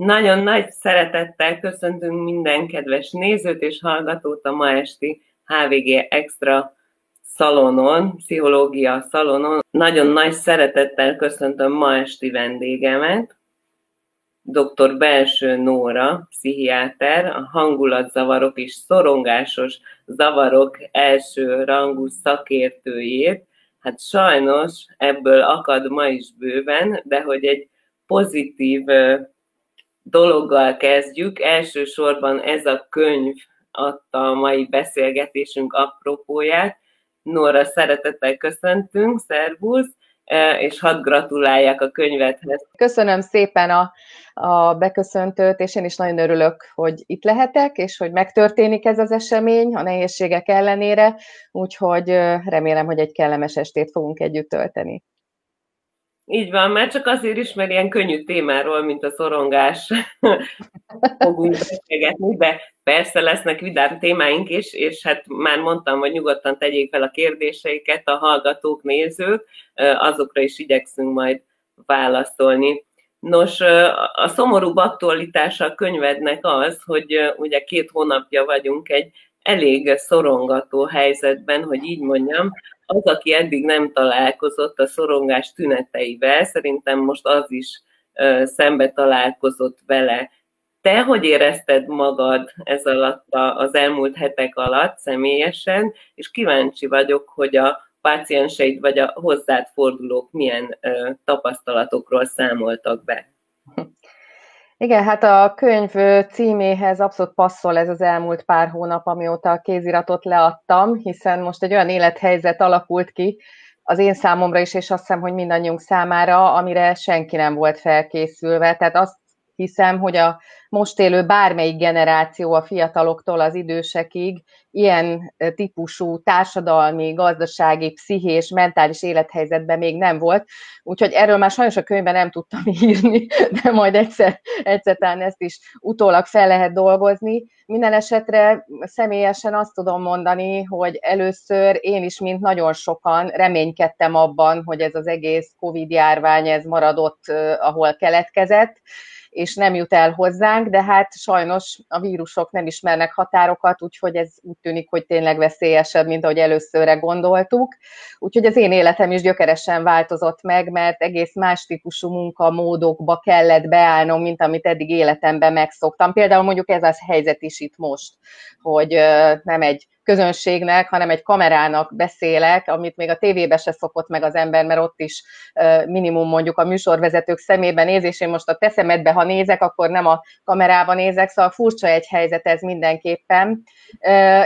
Nagyon nagy szeretettel köszöntünk minden kedves nézőt és hallgatót a ma esti HVG Extra szalonon, pszichológia szalonon. Nagyon nagy szeretettel köszöntöm ma esti vendégemet, dr. Belső Nóra, pszichiáter, a hangulatzavarok és szorongásos zavarok első rangú szakértőjét. Hát sajnos ebből akad ma is bőven, de hogy egy pozitív dologgal kezdjük. Elsősorban ez a könyv adta a mai beszélgetésünk apropóját. Nóra, szeretettel köszöntünk, szervusz, e, és hadd gratuláljak a könyvedhez. Köszönöm szépen a, a beköszöntőt, és én is nagyon örülök, hogy itt lehetek, és hogy megtörténik ez az esemény a nehézségek ellenére, úgyhogy remélem, hogy egy kellemes estét fogunk együtt tölteni. Így van, már csak azért is, mert ilyen könnyű témáról, mint a szorongás fogunk beszélgetni, de persze lesznek vidám témáink is, és hát már mondtam, hogy nyugodtan tegyék fel a kérdéseiket a hallgatók, nézők, azokra is igyekszünk majd válaszolni. Nos, a szomorú aktualitása a könyvednek az, hogy ugye két hónapja vagyunk egy elég szorongató helyzetben, hogy így mondjam, az, aki eddig nem találkozott a szorongás tüneteivel, szerintem most az is szembe találkozott vele. Te hogy érezted magad ez alatt az elmúlt hetek alatt személyesen, és kíváncsi vagyok, hogy a pácienseid vagy a hozzád fordulók milyen tapasztalatokról számoltak be. Igen, hát a könyv címéhez abszolút passzol ez az elmúlt pár hónap, amióta a kéziratot leadtam, hiszen most egy olyan élethelyzet alakult ki az én számomra is, és azt hiszem, hogy mindannyiunk számára, amire senki nem volt felkészülve. Tehát azt hiszem, hogy a most élő bármelyik generáció a fiataloktól az idősekig ilyen típusú társadalmi, gazdasági, pszichés, mentális élethelyzetben még nem volt. Úgyhogy erről már sajnos a könyvben nem tudtam írni, de majd egyszer, egyszer talán ezt is utólag fel lehet dolgozni. Minden esetre személyesen azt tudom mondani, hogy először én is, mint nagyon sokan reménykedtem abban, hogy ez az egész Covid járvány ez maradott, ahol keletkezett, és nem jut el hozzánk, de hát sajnos a vírusok nem ismernek határokat, úgyhogy ez úgy tűnik, hogy tényleg veszélyesebb, mint ahogy előszörre gondoltuk. Úgyhogy az én életem is gyökeresen változott meg, mert egész más típusú munkamódokba kellett beállnom, mint amit eddig életemben megszoktam. Például mondjuk ez az helyzet is itt most, hogy nem egy közönségnek, hanem egy kamerának beszélek, amit még a tévébe se szokott meg az ember, mert ott is minimum mondjuk a műsorvezetők szemében néz, és én most a te szemedbe, ha nézek, akkor nem a kamerában nézek, szóval furcsa egy helyzet ez mindenképpen.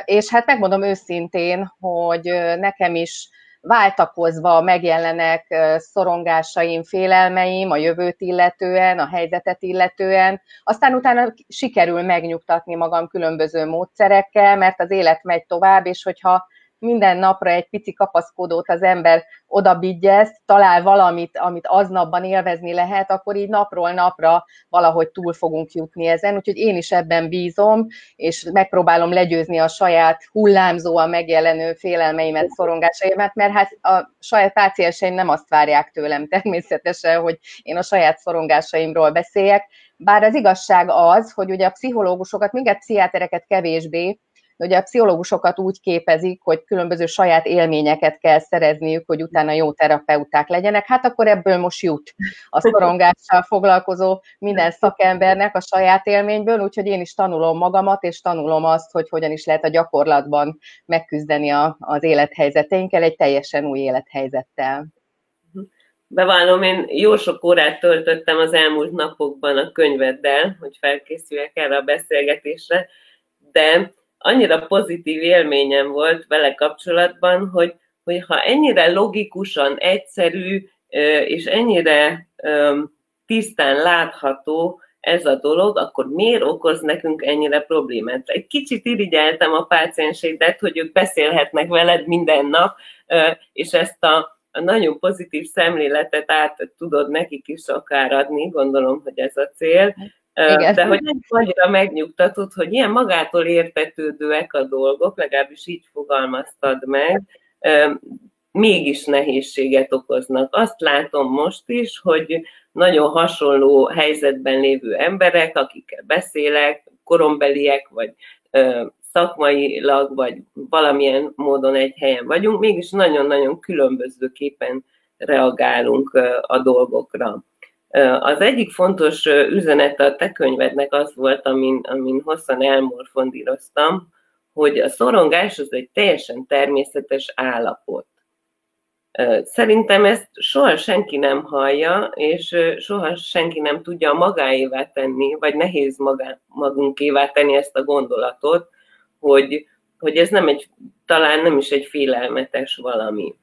És hát megmondom őszintén, hogy nekem is váltakozva megjelennek szorongásaim, félelmeim a jövőt illetően, a helyzetet illetően, aztán utána sikerül megnyugtatni magam különböző módszerekkel, mert az élet megy tovább, és hogyha minden napra egy pici kapaszkodót az ember oda bigyez, talál valamit, amit aznapban élvezni lehet, akkor így napról napra valahogy túl fogunk jutni ezen. Úgyhogy én is ebben bízom, és megpróbálom legyőzni a saját hullámzóan megjelenő félelmeimet, szorongásaimat, mert hát a saját pácienseim nem azt várják tőlem természetesen, hogy én a saját szorongásaimról beszéljek, bár az igazság az, hogy ugye a pszichológusokat, minket pszichiátereket kevésbé, Ugye a pszichológusokat úgy képezik, hogy különböző saját élményeket kell szerezniük, hogy utána jó terapeuták legyenek. Hát akkor ebből most jut a szorongással foglalkozó minden szakembernek a saját élményből, úgyhogy én is tanulom magamat, és tanulom azt, hogy hogyan is lehet a gyakorlatban megküzdeni a, az élethelyzeteinkkel egy teljesen új élethelyzettel. Bevallom, én jó sok órát töltöttem az elmúlt napokban a könyveddel, hogy felkészüljek erre a beszélgetésre, de annyira pozitív élményem volt vele kapcsolatban, hogy, hogy ha ennyire logikusan, egyszerű és ennyire tisztán látható ez a dolog, akkor miért okoz nekünk ennyire problémát? Egy kicsit irigyeltem a pácienseidet, hogy ők beszélhetnek veled minden nap, és ezt a, a nagyon pozitív szemléletet át tudod nekik is akár adni, gondolom, hogy ez a cél, igen. De hogy annyira megnyugtatott, hogy ilyen magától értetődőek a dolgok, legalábbis így fogalmaztad meg, mégis nehézséget okoznak. Azt látom most is, hogy nagyon hasonló helyzetben lévő emberek, akikkel beszélek, korombeliek, vagy szakmailag, vagy valamilyen módon egy helyen vagyunk, mégis nagyon-nagyon különbözőképpen reagálunk a dolgokra. Az egyik fontos üzenet a te könyvednek az volt, amin, amin hosszan elmorfondíroztam, hogy a szorongás az egy teljesen természetes állapot. Szerintem ezt soha senki nem hallja, és soha senki nem tudja magáévá tenni, vagy nehéz magá, magunkévá tenni ezt a gondolatot, hogy, hogy ez nem egy, talán nem is egy félelmetes valami.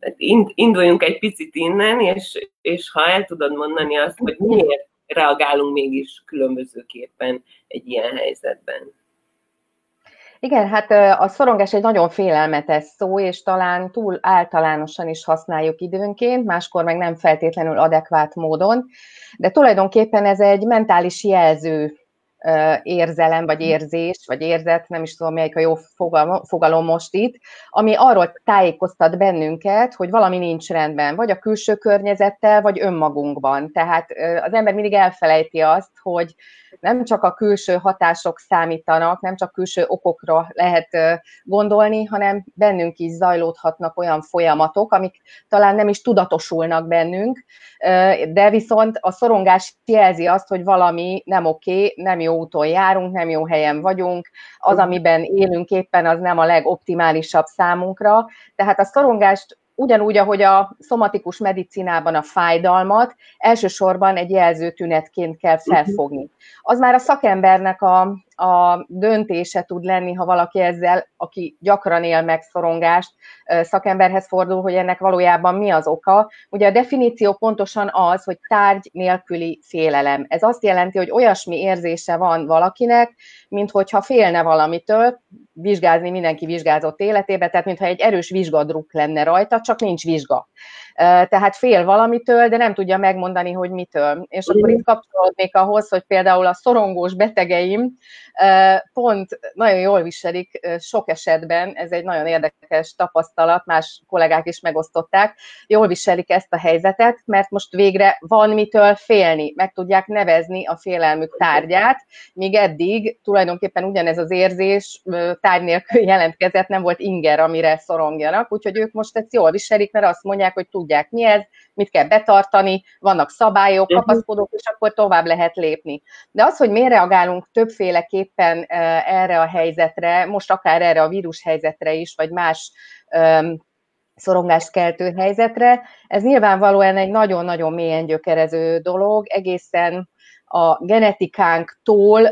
Tehát induljunk egy picit innen, és, és ha el tudod mondani azt, hogy miért reagálunk mégis különbözőképpen egy ilyen helyzetben. Igen, hát a szorongás egy nagyon félelmetes szó, és talán túl általánosan is használjuk időnként, máskor meg nem feltétlenül adekvát módon, de tulajdonképpen ez egy mentális jelző érzelem, vagy érzés, vagy érzet, nem is tudom, melyik a jó fogalom most itt, ami arról tájékoztat bennünket, hogy valami nincs rendben, vagy a külső környezettel, vagy önmagunkban. Tehát az ember mindig elfelejti azt, hogy nem csak a külső hatások számítanak, nem csak külső okokra lehet gondolni, hanem bennünk is zajlódhatnak olyan folyamatok, amik talán nem is tudatosulnak bennünk, de viszont a szorongás jelzi azt, hogy valami nem oké, nem jó úton járunk, nem jó helyen vagyunk, az, amiben élünk éppen, az nem a legoptimálisabb számunkra. Tehát a szorongást ugyanúgy, ahogy a szomatikus medicinában a fájdalmat elsősorban egy jelző tünetként kell felfogni. Az már a szakembernek a a döntése tud lenni, ha valaki ezzel, aki gyakran él meg szorongást, szakemberhez fordul, hogy ennek valójában mi az oka. Ugye a definíció pontosan az, hogy tárgy nélküli félelem. Ez azt jelenti, hogy olyasmi érzése van valakinek, mint hogyha félne valamitől, vizsgázni mindenki vizsgázott életébe, tehát mintha egy erős vizsgadruk lenne rajta, csak nincs vizsga. Tehát fél valamitől, de nem tudja megmondani, hogy mitől. És akkor itt kapcsolódnék ahhoz, hogy például a szorongós betegeim pont nagyon jól viselik sok esetben, ez egy nagyon érdekes tapasztalat, más kollégák is megosztották, jól viselik ezt a helyzetet, mert most végre van mitől félni, meg tudják nevezni a félelmük tárgyát, míg eddig tulajdonképpen ugyanez az érzés tárgy nélkül jelentkezett, nem volt inger, amire szorongjanak, úgyhogy ők most ezt jól viselik, mert azt mondják, hogy tudják mi ez, mit kell betartani, vannak szabályok, mhm. kapaszkodók, és akkor tovább lehet lépni. De az, hogy miért reagálunk többféleképpen erre a helyzetre, most akár erre a vírus helyzetre is, vagy más szorongást keltő helyzetre, ez nyilvánvalóan egy nagyon-nagyon mélyen gyökerező dolog, egészen a genetikánktól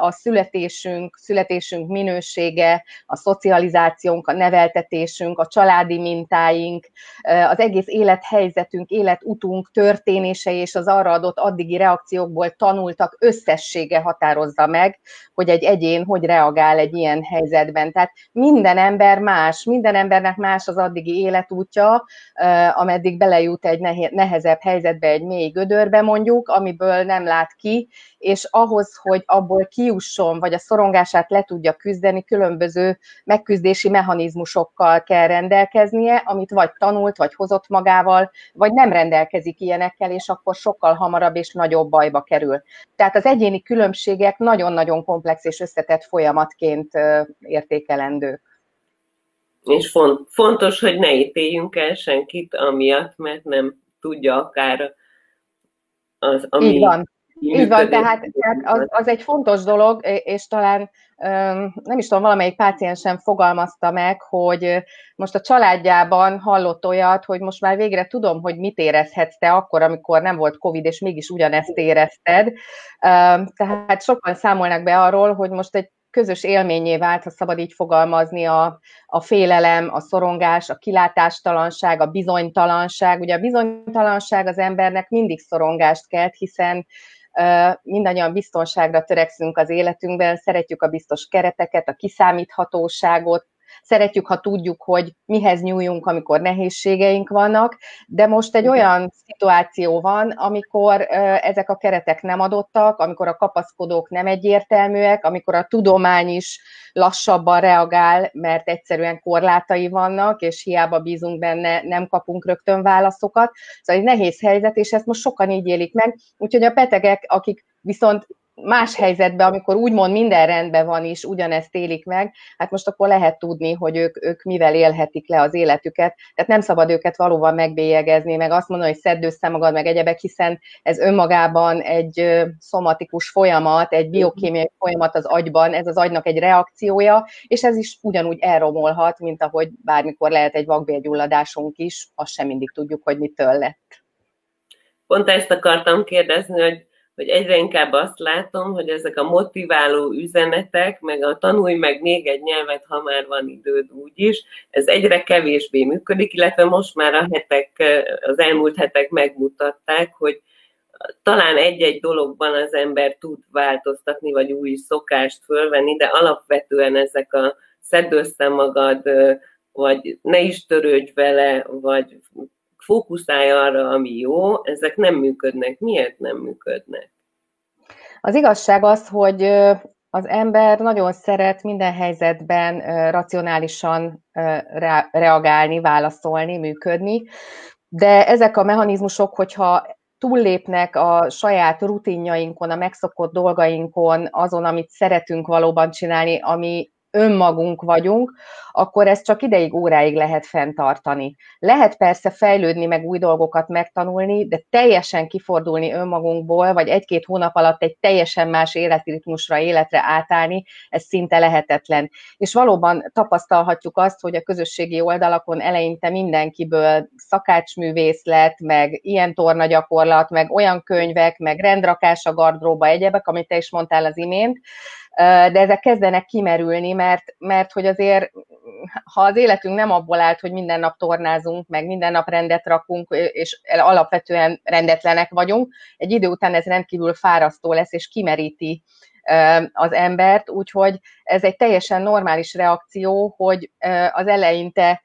a születésünk, születésünk minősége, a szocializációnk, a neveltetésünk, a családi mintáink, az egész élethelyzetünk, életutunk történései és az arra adott addigi reakciókból tanultak összessége határozza meg, hogy egy egyén hogy reagál egy ilyen helyzetben. Tehát minden ember más, minden embernek más az addigi életútja, ameddig belejut egy nehezebb helyzetbe, egy mély gödörbe mondjuk, amiből nem lát ki, és ahhoz, hogy abból kiusson, vagy a szorongását le tudja küzdeni, különböző megküzdési mechanizmusokkal kell rendelkeznie, amit vagy tanult, vagy hozott magával, vagy nem rendelkezik ilyenekkel, és akkor sokkal hamarabb és nagyobb bajba kerül. Tehát az egyéni különbségek nagyon-nagyon komplex és összetett folyamatként értékelendők. És fontos, hogy ne ítéljünk el senkit amiatt, mert nem tudja akár az, ami... Így van. Tehát az, az egy fontos dolog, és talán nem is tudom, valamelyik páciensem fogalmazta meg, hogy most a családjában hallott olyat, hogy most már végre tudom, hogy mit érezhetsz te akkor, amikor nem volt Covid, és mégis ugyanezt érezted. Tehát sokan számolnak be arról, hogy most egy közös élményé vált, ha szabad így fogalmazni, a, a félelem, a szorongás, a kilátástalanság, a bizonytalanság. Ugye a bizonytalanság az embernek mindig szorongást kelt, hiszen mindannyian biztonságra törekszünk az életünkben, szeretjük a biztos kereteket, a kiszámíthatóságot, szeretjük, ha tudjuk, hogy mihez nyúljunk, amikor nehézségeink vannak, de most egy olyan szituáció van, amikor ezek a keretek nem adottak, amikor a kapaszkodók nem egyértelműek, amikor a tudomány is lassabban reagál, mert egyszerűen korlátai vannak, és hiába bízunk benne, nem kapunk rögtön válaszokat. Szóval egy nehéz helyzet, és ezt most sokan így élik meg. Úgyhogy a betegek, akik viszont más helyzetben, amikor úgymond minden rendben van is, ugyanezt élik meg, hát most akkor lehet tudni, hogy ők, ők mivel élhetik le az életüket. Tehát nem szabad őket valóban megbélyegezni, meg azt mondani, hogy szedd össze magad, meg egyebek, hiszen ez önmagában egy szomatikus folyamat, egy biokémiai folyamat az agyban, ez az agynak egy reakciója, és ez is ugyanúgy elromolhat, mint ahogy bármikor lehet egy vakbélgyulladásunk is, azt sem mindig tudjuk, hogy mitől lett. Pont ezt akartam kérdezni, hogy hogy egyre inkább azt látom, hogy ezek a motiváló üzenetek, meg a tanulj meg még egy nyelvet, ha már van időd úgyis, ez egyre kevésbé működik, illetve most már a hetek, az elmúlt hetek megmutatták, hogy talán egy-egy dologban az ember tud változtatni, vagy új szokást fölvenni, de alapvetően ezek a szedd össze magad, vagy ne is törődj vele, vagy fókuszálj arra, ami jó, ezek nem működnek. Miért nem működnek? Az igazság az, hogy az ember nagyon szeret minden helyzetben racionálisan reagálni, válaszolni, működni, de ezek a mechanizmusok, hogyha túllépnek a saját rutinjainkon, a megszokott dolgainkon, azon, amit szeretünk valóban csinálni, ami önmagunk vagyunk, akkor ezt csak ideig, óráig lehet fenntartani. Lehet persze fejlődni, meg új dolgokat megtanulni, de teljesen kifordulni önmagunkból, vagy egy-két hónap alatt egy teljesen más életritmusra, életre átállni, ez szinte lehetetlen. És valóban tapasztalhatjuk azt, hogy a közösségi oldalakon eleinte mindenkiből szakácsművész lett, meg ilyen torna gyakorlat, meg olyan könyvek, meg rendrakás a gardróba, egyebek, amit te is mondtál az imént, de ezek kezdenek kimerülni, mert, mert hogy azért, ha az életünk nem abból állt, hogy minden nap tornázunk, meg minden nap rendet rakunk, és alapvetően rendetlenek vagyunk, egy idő után ez rendkívül fárasztó lesz, és kimeríti az embert, úgyhogy ez egy teljesen normális reakció, hogy az eleinte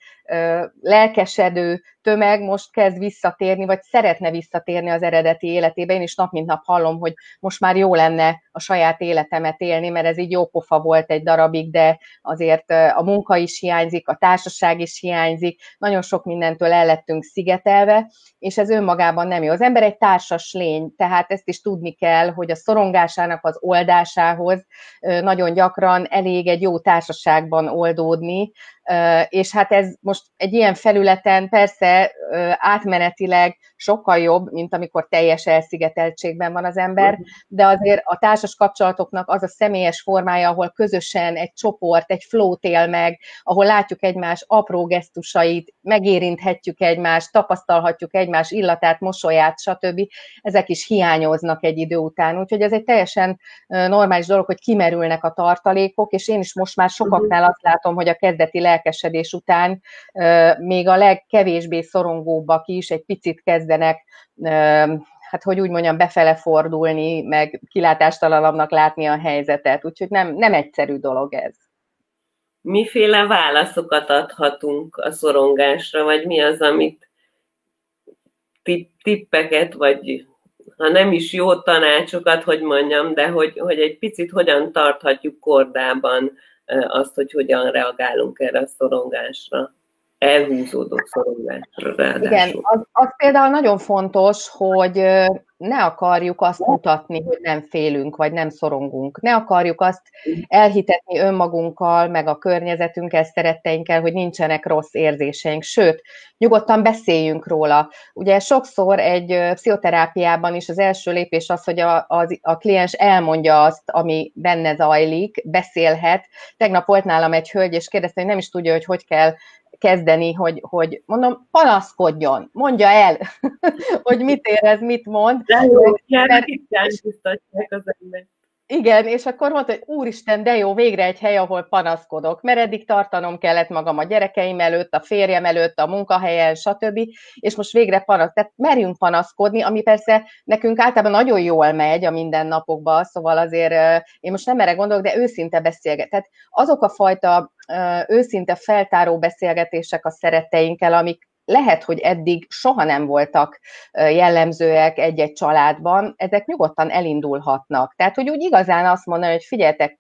lelkesedő tömeg most kezd visszatérni, vagy szeretne visszatérni az eredeti életébe. Én is nap mint nap hallom, hogy most már jó lenne a saját életemet élni, mert ez így jó pofa volt egy darabig, de azért a munka is hiányzik, a társaság is hiányzik, nagyon sok mindentől el lettünk szigetelve, és ez önmagában nem jó. Az ember egy társas lény, tehát ezt is tudni kell, hogy a szorongásának az oldásához nagyon gyakran elég egy jó társaságban oldódni, és hát ez most egy ilyen felületen persze átmenetileg sokkal jobb, mint amikor teljes elszigeteltségben van az ember, de azért a társas kapcsolatoknak az a személyes formája, ahol közösen egy csoport, egy flót él meg, ahol látjuk egymás apró gesztusait, megérinthetjük egymást, tapasztalhatjuk egymás illatát, mosolyát, stb. Ezek is hiányoznak egy idő után. Úgyhogy ez egy teljesen normális dolog, hogy kimerülnek a tartalékok, és én is most már sokaknál azt látom, hogy a kezdeti lelkesedés után még a legkevésbé szorongóbbak is egy picit kezdenek hát hogy úgy mondjam, befele fordulni, meg kilátástalanabbnak látni a helyzetet. Úgyhogy nem, nem egyszerű dolog ez. Miféle válaszokat adhatunk a szorongásra, vagy mi az, amit tippeket, vagy ha nem is jó tanácsokat, hogy mondjam, de hogy, hogy egy picit hogyan tarthatjuk kordában azt, hogy hogyan reagálunk erre a szorongásra elhúzódó szorongásra ráadásul. Igen, az, az például nagyon fontos, hogy ne akarjuk azt mutatni, hogy nem félünk, vagy nem szorongunk. Ne akarjuk azt elhitetni önmagunkkal, meg a környezetünkkel, szeretteinkkel, hogy nincsenek rossz érzéseink. Sőt, nyugodtan beszéljünk róla. Ugye sokszor egy pszichoterápiában is az első lépés az, hogy a, a, a kliens elmondja azt, ami benne zajlik, beszélhet. Tegnap volt nálam egy hölgy, és kérdezte, hogy nem is tudja, hogy hogy kell kezdeni, hogy, hogy mondom, panaszkodjon, mondja el, hogy mit érez, mit mond. De jó, mert, az ember. igen, és akkor mondta, hogy úristen, de jó, végre egy hely, ahol panaszkodok, mert eddig tartanom kellett magam a gyerekeim előtt, a férjem előtt, a munkahelyen, stb. És most végre panasz, tehát merjünk panaszkodni, ami persze nekünk általában nagyon jól megy a mindennapokban, szóval azért én most nem erre gondolok, de őszinte beszélget. Tehát azok a fajta őszinte feltáró beszélgetések a szeretteinkkel, amik lehet, hogy eddig soha nem voltak jellemzőek egy-egy családban, ezek nyugodtan elindulhatnak. Tehát, hogy úgy igazán azt mondani, hogy figyeljetek,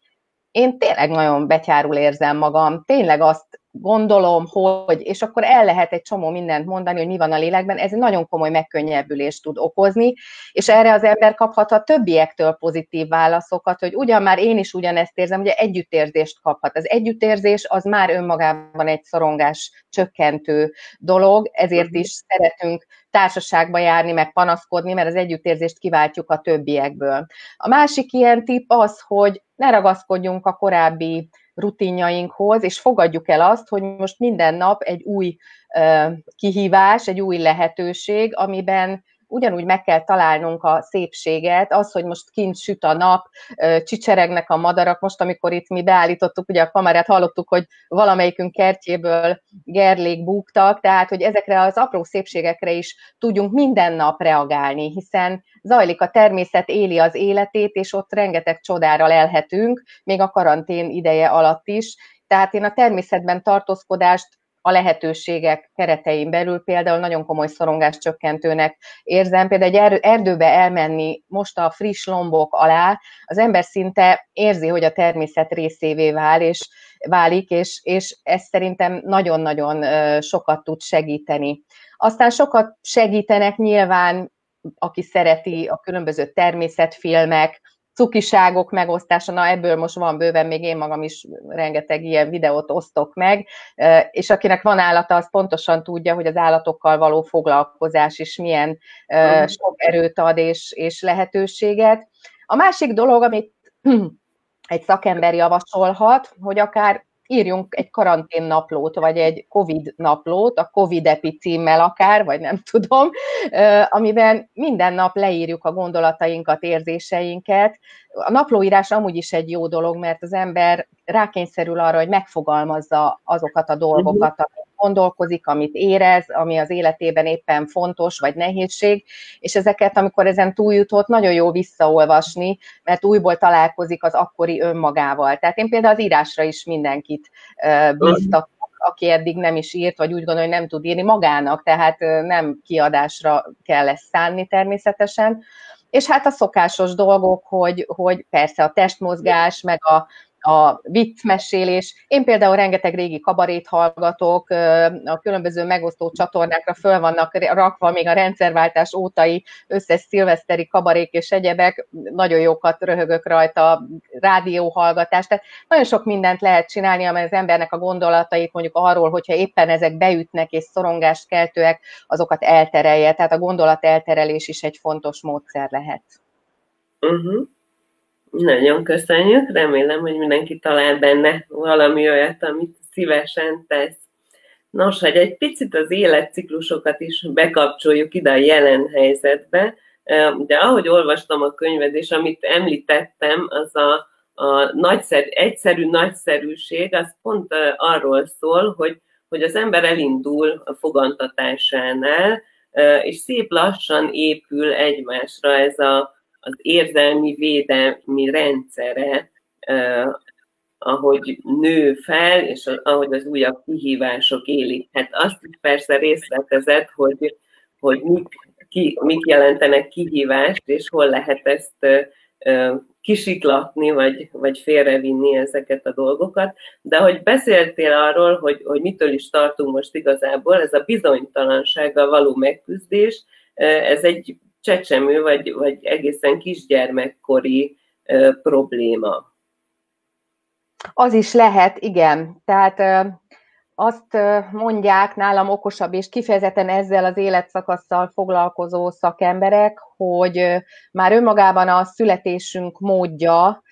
én tényleg nagyon betyárul érzem magam, tényleg azt gondolom, hogy, és akkor el lehet egy csomó mindent mondani, hogy mi van a lélekben, ez egy nagyon komoly megkönnyebbülést tud okozni, és erre az ember kaphat a többiektől pozitív válaszokat, hogy ugyan már én is ugyanezt érzem, ugye együttérzést kaphat. Az együttérzés az már önmagában egy szorongás csökkentő dolog, ezért mhm. is szeretünk társaságba járni, meg panaszkodni, mert az együttérzést kiváltjuk a többiekből. A másik ilyen tip az, hogy ne ragaszkodjunk a korábbi rutinjainkhoz, és fogadjuk el azt, hogy most minden nap egy új kihívás, egy új lehetőség, amiben ugyanúgy meg kell találnunk a szépséget, az, hogy most kint süt a nap, csicseregnek a madarak, most amikor itt mi beállítottuk, ugye a kamerát hallottuk, hogy valamelyikünk kertjéből gerlék búgtak, tehát hogy ezekre az apró szépségekre is tudjunk minden nap reagálni, hiszen zajlik a természet, éli az életét, és ott rengeteg csodára lelhetünk, még a karantén ideje alatt is. Tehát én a természetben tartózkodást a lehetőségek keretein belül például nagyon komoly szorongás csökkentőnek érzem. Például egy erdőbe elmenni most a friss lombok alá, az ember szinte érzi, hogy a természet részévé vál, és válik, és, és ez szerintem nagyon-nagyon sokat tud segíteni. Aztán sokat segítenek nyilván, aki szereti a különböző természetfilmek, cukiságok megosztása, na ebből most van bőven, még én magam is rengeteg ilyen videót osztok meg, és akinek van állata, az pontosan tudja, hogy az állatokkal való foglalkozás is milyen sok erőt ad és, és lehetőséget. A másik dolog, amit egy szakember javasolhat, hogy akár írjunk egy karantén naplót, vagy egy COVID naplót, a COVID epi címmel akár, vagy nem tudom, amiben minden nap leírjuk a gondolatainkat, érzéseinket. A naplóírás amúgy is egy jó dolog, mert az ember rákényszerül arra, hogy megfogalmazza azokat a dolgokat, mhm. Gondolkozik, amit érez, ami az életében éppen fontos, vagy nehézség, és ezeket, amikor ezen túljutott, nagyon jó visszaolvasni, mert újból találkozik az akkori önmagával. Tehát én például az írásra is mindenkit biztatok, aki eddig nem is írt, vagy úgy gondolja, hogy nem tud írni magának, tehát nem kiadásra kell ezt szánni természetesen. És hát a szokásos dolgok, hogy, hogy persze a testmozgás, meg a, a viccmesélés. Én például rengeteg régi kabarét hallgatok, a különböző megosztó csatornákra föl vannak rakva még a rendszerváltás ótai összes szilveszteri kabarék és egyebek, nagyon jókat röhögök rajta, rádióhallgatás, tehát nagyon sok mindent lehet csinálni, amely az embernek a gondolatait mondjuk arról, hogyha éppen ezek beütnek és szorongást keltőek, azokat elterelje, tehát a gondolat elterelés is egy fontos módszer lehet. Uh-huh. Nagyon köszönjük, remélem, hogy mindenki talál benne valami olyat, amit szívesen tesz. Nos, hogy egy picit az életciklusokat is bekapcsoljuk ide a jelen helyzetbe, de ahogy olvastam a könyved, és amit említettem, az a, a nagyszer, egyszerű nagyszerűség, az pont arról szól, hogy, hogy az ember elindul a fogantatásánál, és szép lassan épül egymásra ez a, az érzelmi védelmi rendszere, eh, ahogy nő fel, és ahogy az újabb kihívások élik. Hát azt is persze részletezett, hogy, hogy mik, ki, mik jelentenek kihívást, és hol lehet ezt eh, kisiklatni, vagy, vagy félrevinni ezeket a dolgokat. De hogy beszéltél arról, hogy, hogy mitől is tartunk most igazából, ez a bizonytalansággal való megküzdés, ez egy csecsemő, vagy, vagy egészen kisgyermekkori ö, probléma. Az is lehet, igen. Tehát ö, azt mondják nálam okosabb és kifejezetten ezzel az életszakasszal foglalkozó szakemberek, hogy már önmagában a születésünk módja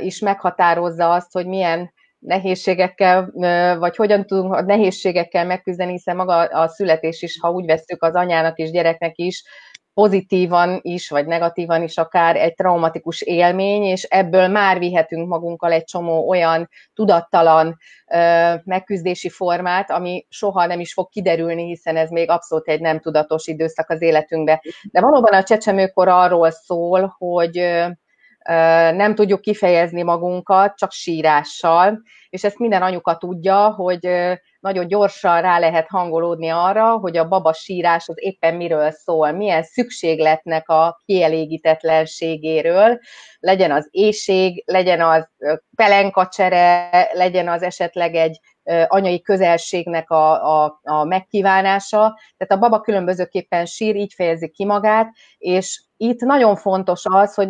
is meghatározza azt, hogy milyen nehézségekkel, vagy hogyan tudunk a nehézségekkel megküzdeni, hiszen maga a születés is, ha úgy veszük az anyának és gyereknek is, pozitívan is, vagy negatívan is akár egy traumatikus élmény, és ebből már vihetünk magunkkal egy csomó olyan tudattalan megküzdési formát, ami soha nem is fog kiderülni, hiszen ez még abszolút egy nem tudatos időszak az életünkben. De valóban a csecsemőkor arról szól, hogy nem tudjuk kifejezni magunkat, csak sírással, és ezt minden anyuka tudja, hogy nagyon gyorsan rá lehet hangolódni arra, hogy a baba sírás az éppen miről szól, milyen szükségletnek a kielégítetlenségéről, legyen az éjség, legyen az pelenkacsere, legyen az esetleg egy anyai közelségnek a, a, a megkívánása. Tehát a baba különbözőképpen sír, így fejezi ki magát, és itt nagyon fontos az, hogy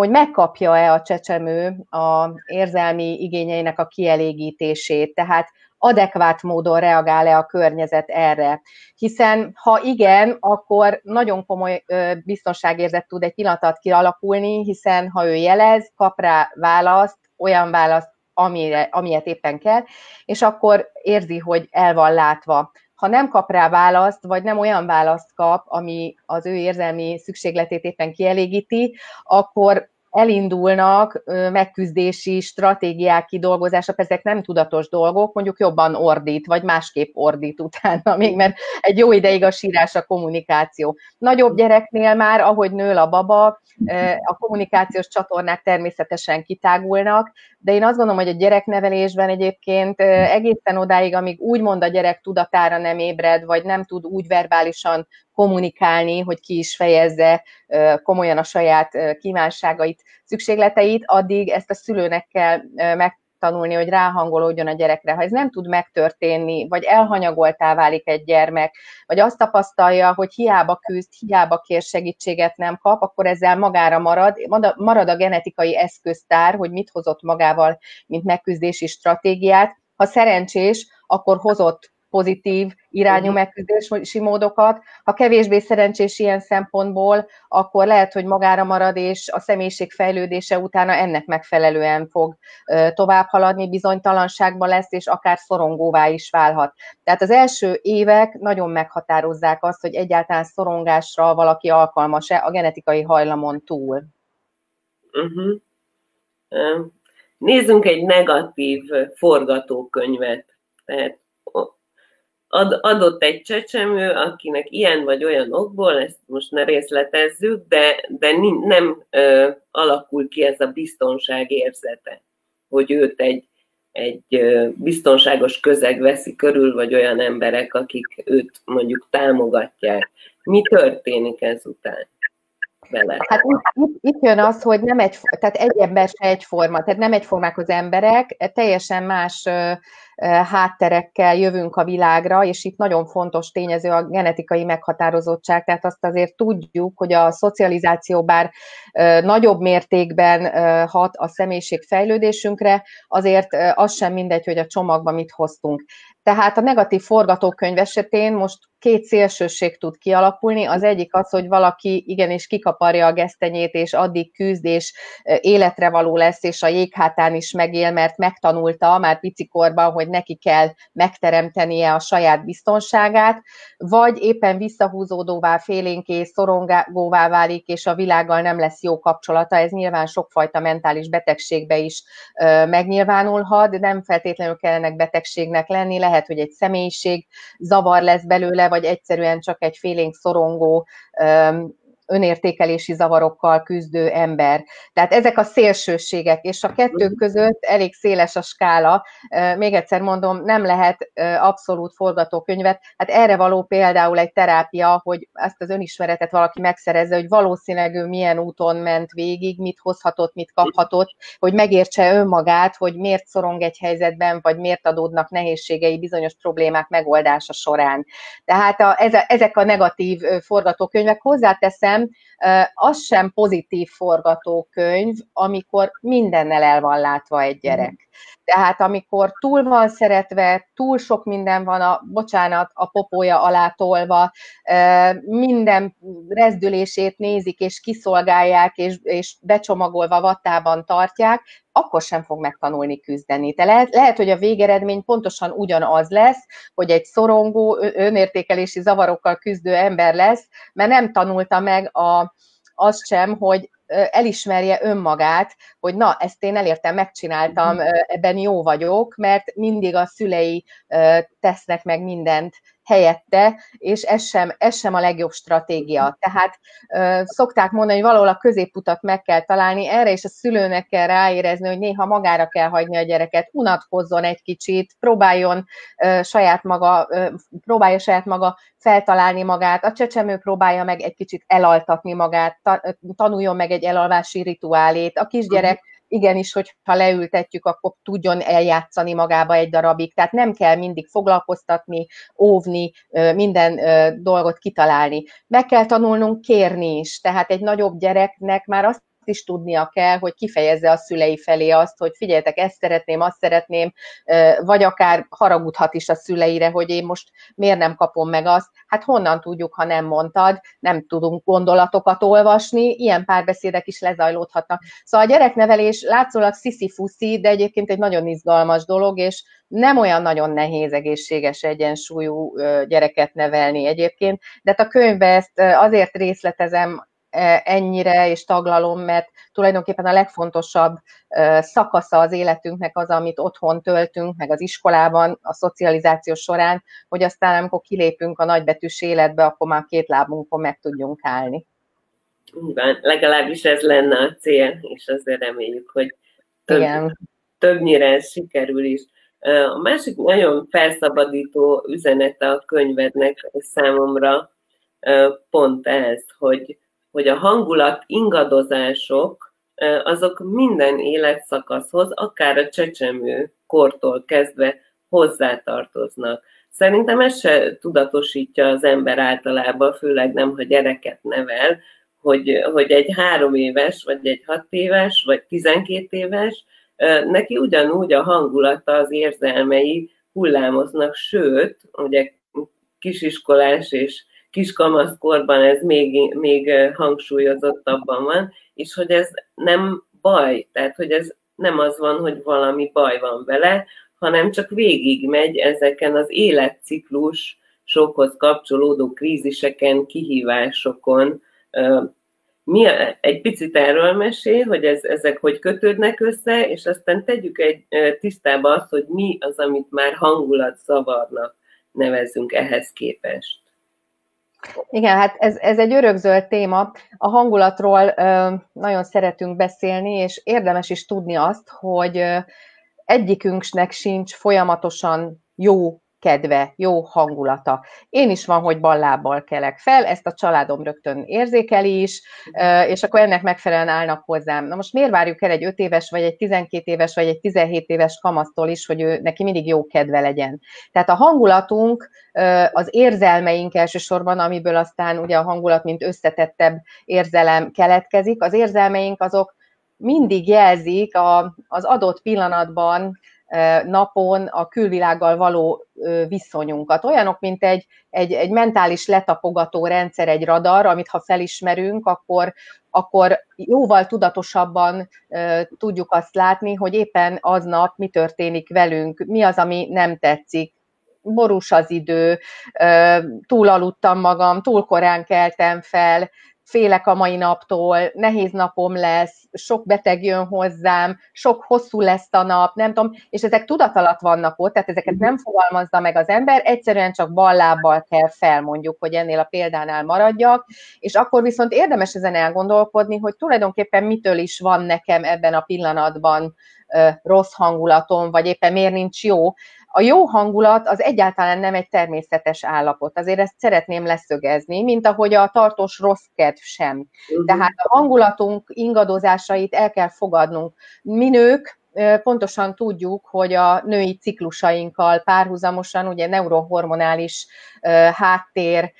hogy megkapja-e a csecsemő a érzelmi igényeinek a kielégítését, tehát adekvát módon reagál-e a környezet erre. Hiszen ha igen, akkor nagyon komoly biztonságérzet tud egy pillanatot kialakulni, hiszen ha ő jelez, kap rá választ, olyan választ, amire, amilyet éppen kell, és akkor érzi, hogy el van látva. Ha nem kap rá választ, vagy nem olyan választ kap, ami az ő érzelmi szükségletét éppen kielégíti, akkor elindulnak megküzdési stratégiák kidolgozása, ezek nem tudatos dolgok, mondjuk jobban ordít, vagy másképp ordít utána, még mert egy jó ideig a sírás a kommunikáció. Nagyobb gyereknél már, ahogy nő a baba, a kommunikációs csatornák természetesen kitágulnak, de én azt gondolom, hogy a gyereknevelésben egyébként egészen odáig, amíg úgymond a gyerek tudatára nem ébred, vagy nem tud úgy verbálisan kommunikálni, hogy ki is fejezze komolyan a saját kívánságait, szükségleteit, addig ezt a szülőnek kell meg tanulni, hogy ráhangolódjon a gyerekre. Ha ez nem tud megtörténni, vagy elhanyagoltá válik egy gyermek, vagy azt tapasztalja, hogy hiába küzd, hiába kér segítséget nem kap, akkor ezzel magára marad, marad a genetikai eszköztár, hogy mit hozott magával, mint megküzdési stratégiát. Ha szerencsés, akkor hozott pozitív irányú mhm. megküzdési módokat. Ha kevésbé szerencsés ilyen szempontból, akkor lehet, hogy magára marad, és a személyiség fejlődése utána ennek megfelelően fog tovább haladni, bizonytalanságban lesz, és akár szorongóvá is válhat. Tehát az első évek nagyon meghatározzák azt, hogy egyáltalán szorongásra valaki alkalmas-e a genetikai hajlamon túl. Uh-huh. Nézzünk egy negatív forgatókönyvet. Tehát ad, adott egy csecsemő, akinek ilyen vagy olyan okból, ezt most ne részletezzük, de, de nem ö, alakul ki ez a biztonság érzete, hogy őt egy, egy biztonságos közeg veszi körül, vagy olyan emberek, akik őt mondjuk támogatják. Mi történik ezután? Vele. Hát itt, itt, itt jön az, hogy nem egy, tehát egy ember se egyforma, tehát nem egyformák az emberek, teljesen más hátterekkel jövünk a világra, és itt nagyon fontos tényező a genetikai meghatározottság, tehát azt azért tudjuk, hogy a szocializáció bár nagyobb mértékben hat a személyiség fejlődésünkre, azért az sem mindegy, hogy a csomagban mit hoztunk. Tehát a negatív forgatókönyv esetén most két szélsőség tud kialakulni. Az egyik az, hogy valaki igenis kikaparja a gesztenyét, és addig küzd, és életre való lesz, és a jéghátán is megél, mert megtanulta már picikorban, hogy neki kell megteremtenie a saját biztonságát, vagy éppen visszahúzódóvá, félénké, szorongóvá válik, és a világgal nem lesz jó kapcsolata. Ez nyilván sokfajta mentális betegségbe is megnyilvánulhat, de nem feltétlenül kellene betegségnek lenni, lehet, hogy egy személyiség zavar lesz belőle, vagy egyszerűen csak egy félénk szorongó önértékelési zavarokkal küzdő ember. Tehát ezek a szélsőségek, és a kettő között elég széles a skála. Még egyszer mondom, nem lehet abszolút forgatókönyvet. Hát erre való például egy terápia, hogy ezt az önismeretet valaki megszerezze, hogy valószínűleg ő milyen úton ment végig, mit hozhatott, mit kaphatott, hogy megértse önmagát, hogy miért szorong egy helyzetben, vagy miért adódnak nehézségei bizonyos problémák megoldása során. Tehát a, ezek a negatív forgatókönyvek hozzáteszem, az sem pozitív forgatókönyv, amikor mindennel el van látva egy gyerek. Tehát amikor túl van szeretve, túl sok minden van a, bocsánat, a popója alá tolva, minden rezdülését nézik és kiszolgálják, és, és becsomagolva vattában tartják, akkor sem fog megtanulni küzdeni. De lehet, lehet, hogy a végeredmény pontosan ugyanaz lesz, hogy egy szorongó, önértékelési zavarokkal küzdő ember lesz, mert nem tanulta meg a, azt sem, hogy elismerje önmagát, hogy na, ezt én elértem, megcsináltam, mhm. ebben jó vagyok, mert mindig a szülei tesznek meg mindent helyette, és ez sem, ez sem a legjobb stratégia. Tehát ö, szokták mondani, hogy valahol a középutat meg kell találni, erre is a szülőnek kell ráérezni, hogy néha magára kell hagyni a gyereket, unatkozzon egy kicsit, próbáljon ö, saját maga, ö, próbálja saját maga feltalálni magát, a csecsemő próbálja meg egy kicsit elaltatni magát, ta, tanuljon meg egy elalvási rituálét, a kisgyerek igenis, hogy ha leültetjük, akkor tudjon eljátszani magába egy darabig. Tehát nem kell mindig foglalkoztatni, óvni, minden dolgot kitalálni. Meg kell tanulnunk kérni is. Tehát egy nagyobb gyereknek már azt is tudnia kell, hogy kifejezze a szülei felé azt, hogy figyeljetek, ezt szeretném, azt szeretném, vagy akár haragudhat is a szüleire, hogy én most miért nem kapom meg azt. Hát honnan tudjuk, ha nem mondtad, nem tudunk gondolatokat olvasni, ilyen párbeszédek is lezajlódhatnak. Szóval a gyereknevelés látszólag sziszi-fuszi, de egyébként egy nagyon izgalmas dolog, és nem olyan nagyon nehéz egészséges egyensúlyú gyereket nevelni egyébként, de hát a könyvbe ezt azért részletezem ennyire és taglalom, mert tulajdonképpen a legfontosabb e, szakasza az életünknek az, amit otthon töltünk, meg az iskolában, a szocializáció során, hogy aztán amikor kilépünk a nagybetűs életbe, akkor már két lábunkon meg tudjunk állni. Igen, legalábbis ez lenne a cél, és azért reméljük, hogy több, Igen. többnyire ez sikerül is. E, a másik nagyon felszabadító üzenete a könyvednek számomra pont ez, hogy, hogy a hangulat ingadozások azok minden életszakaszhoz, akár a csecsemő kortól kezdve hozzátartoznak. Szerintem ez se tudatosítja az ember általában, főleg nem, ha gyereket nevel, hogy, hogy egy három éves, vagy egy hat éves, vagy tizenkét éves, neki ugyanúgy a hangulata, az érzelmei hullámoznak, sőt, ugye kisiskolás és kiskamaszkorban ez még, még hangsúlyozottabban van, és hogy ez nem baj, tehát hogy ez nem az van, hogy valami baj van vele, hanem csak végig megy ezeken az életciklus sokhoz kapcsolódó kríziseken, kihívásokon. Mi, egy picit erről mesél, hogy ez, ezek hogy kötődnek össze, és aztán tegyük egy tisztába azt, hogy mi az, amit már hangulat zavarnak nevezzünk ehhez képest. Igen, hát ez, ez egy örökzöld téma. A hangulatról ö, nagyon szeretünk beszélni, és érdemes is tudni azt, hogy ö, egyikünknek sincs folyamatosan jó kedve, jó hangulata. Én is van, hogy ballábbal kelek fel, ezt a családom rögtön érzékeli is, és akkor ennek megfelelően állnak hozzám. Na most miért várjuk el egy 5 éves, vagy egy 12 éves, vagy egy 17 éves kamasztól is, hogy ő neki mindig jó kedve legyen? Tehát a hangulatunk, az érzelmeink elsősorban, amiből aztán ugye a hangulat, mint összetettebb érzelem keletkezik, az érzelmeink azok mindig jelzik a, az adott pillanatban napon a külvilággal való viszonyunkat. Olyanok, mint egy, egy, egy mentális letapogató rendszer, egy radar, amit ha felismerünk, akkor, akkor jóval tudatosabban tudjuk azt látni, hogy éppen aznap mi történik velünk, mi az, ami nem tetszik, borús az idő, túl aludtam magam, túl korán keltem fel, félek a mai naptól, nehéz napom lesz, sok beteg jön hozzám, sok hosszú lesz a nap, nem tudom, és ezek tudat alatt vannak ott, tehát ezeket nem fogalmazza meg az ember, egyszerűen csak ballábbal kell fel, mondjuk, hogy ennél a példánál maradjak, és akkor viszont érdemes ezen elgondolkodni, hogy tulajdonképpen mitől is van nekem ebben a pillanatban rossz hangulatom, vagy éppen miért nincs jó, a jó hangulat az egyáltalán nem egy természetes állapot. Azért ezt szeretném leszögezni, mint ahogy a tartós rossz kedv sem. Uh-huh. Tehát a hangulatunk ingadozásait el kell fogadnunk. Mi nők pontosan tudjuk, hogy a női ciklusainkkal párhuzamosan, ugye neurohormonális háttér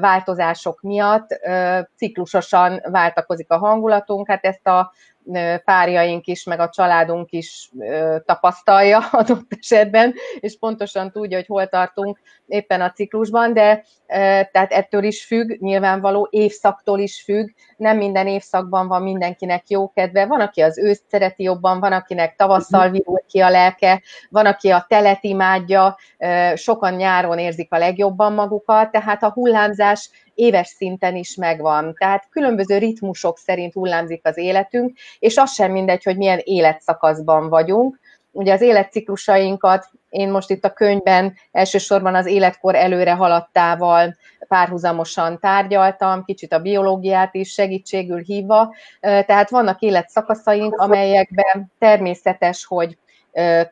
változások miatt ciklusosan váltakozik a hangulatunk. Hát ezt a párjaink is, meg a családunk is tapasztalja adott esetben, és pontosan tudja, hogy hol tartunk éppen a ciklusban, de tehát ettől is függ, nyilvánvaló évszaktól is függ, nem minden évszakban van mindenkinek jó kedve, van, aki az őszt szereti jobban, van, akinek tavasszal mhm. virul ki a lelke, van, aki a telet imádja, sokan nyáron érzik a legjobban magukat, tehát a hullámzás éves szinten is megvan. Tehát különböző ritmusok szerint hullámzik az életünk, és az sem mindegy, hogy milyen életszakaszban vagyunk. Ugye az életciklusainkat én most itt a könyvben elsősorban az életkor előre haladtával párhuzamosan tárgyaltam, kicsit a biológiát is segítségül hívva. Tehát vannak életszakaszaink, amelyekben természetes, hogy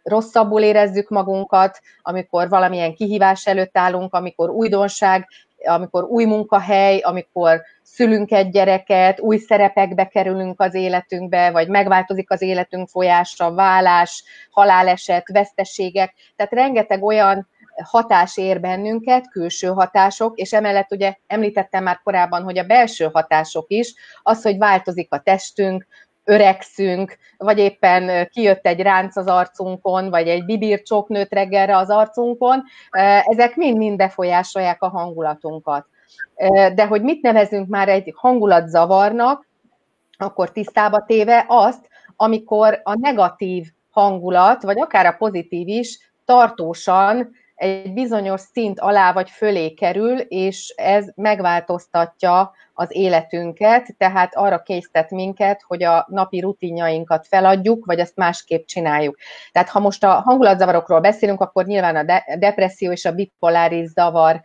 rosszabbul érezzük magunkat, amikor valamilyen kihívás előtt állunk, amikor újdonság amikor új munkahely, amikor szülünk egy gyereket, új szerepekbe kerülünk az életünkbe, vagy megváltozik az életünk folyása, vállás, haláleset, veszteségek. Tehát rengeteg olyan hatás ér bennünket, külső hatások, és emellett ugye említettem már korábban, hogy a belső hatások is, az, hogy változik a testünk, öregszünk, vagy éppen kijött egy ránc az arcunkon, vagy egy bibircsók nőtt reggelre az arcunkon, ezek mind-mind befolyásolják a hangulatunkat. De hogy mit nevezünk már egy hangulatzavarnak, akkor tisztába téve azt, amikor a negatív hangulat, vagy akár a pozitív is tartósan egy bizonyos szint alá vagy fölé kerül, és ez megváltoztatja az életünket, tehát arra késztet minket, hogy a napi rutinjainkat feladjuk, vagy azt másképp csináljuk. Tehát ha most a hangulatzavarokról beszélünk, akkor nyilván a depresszió és a bipoláris zavar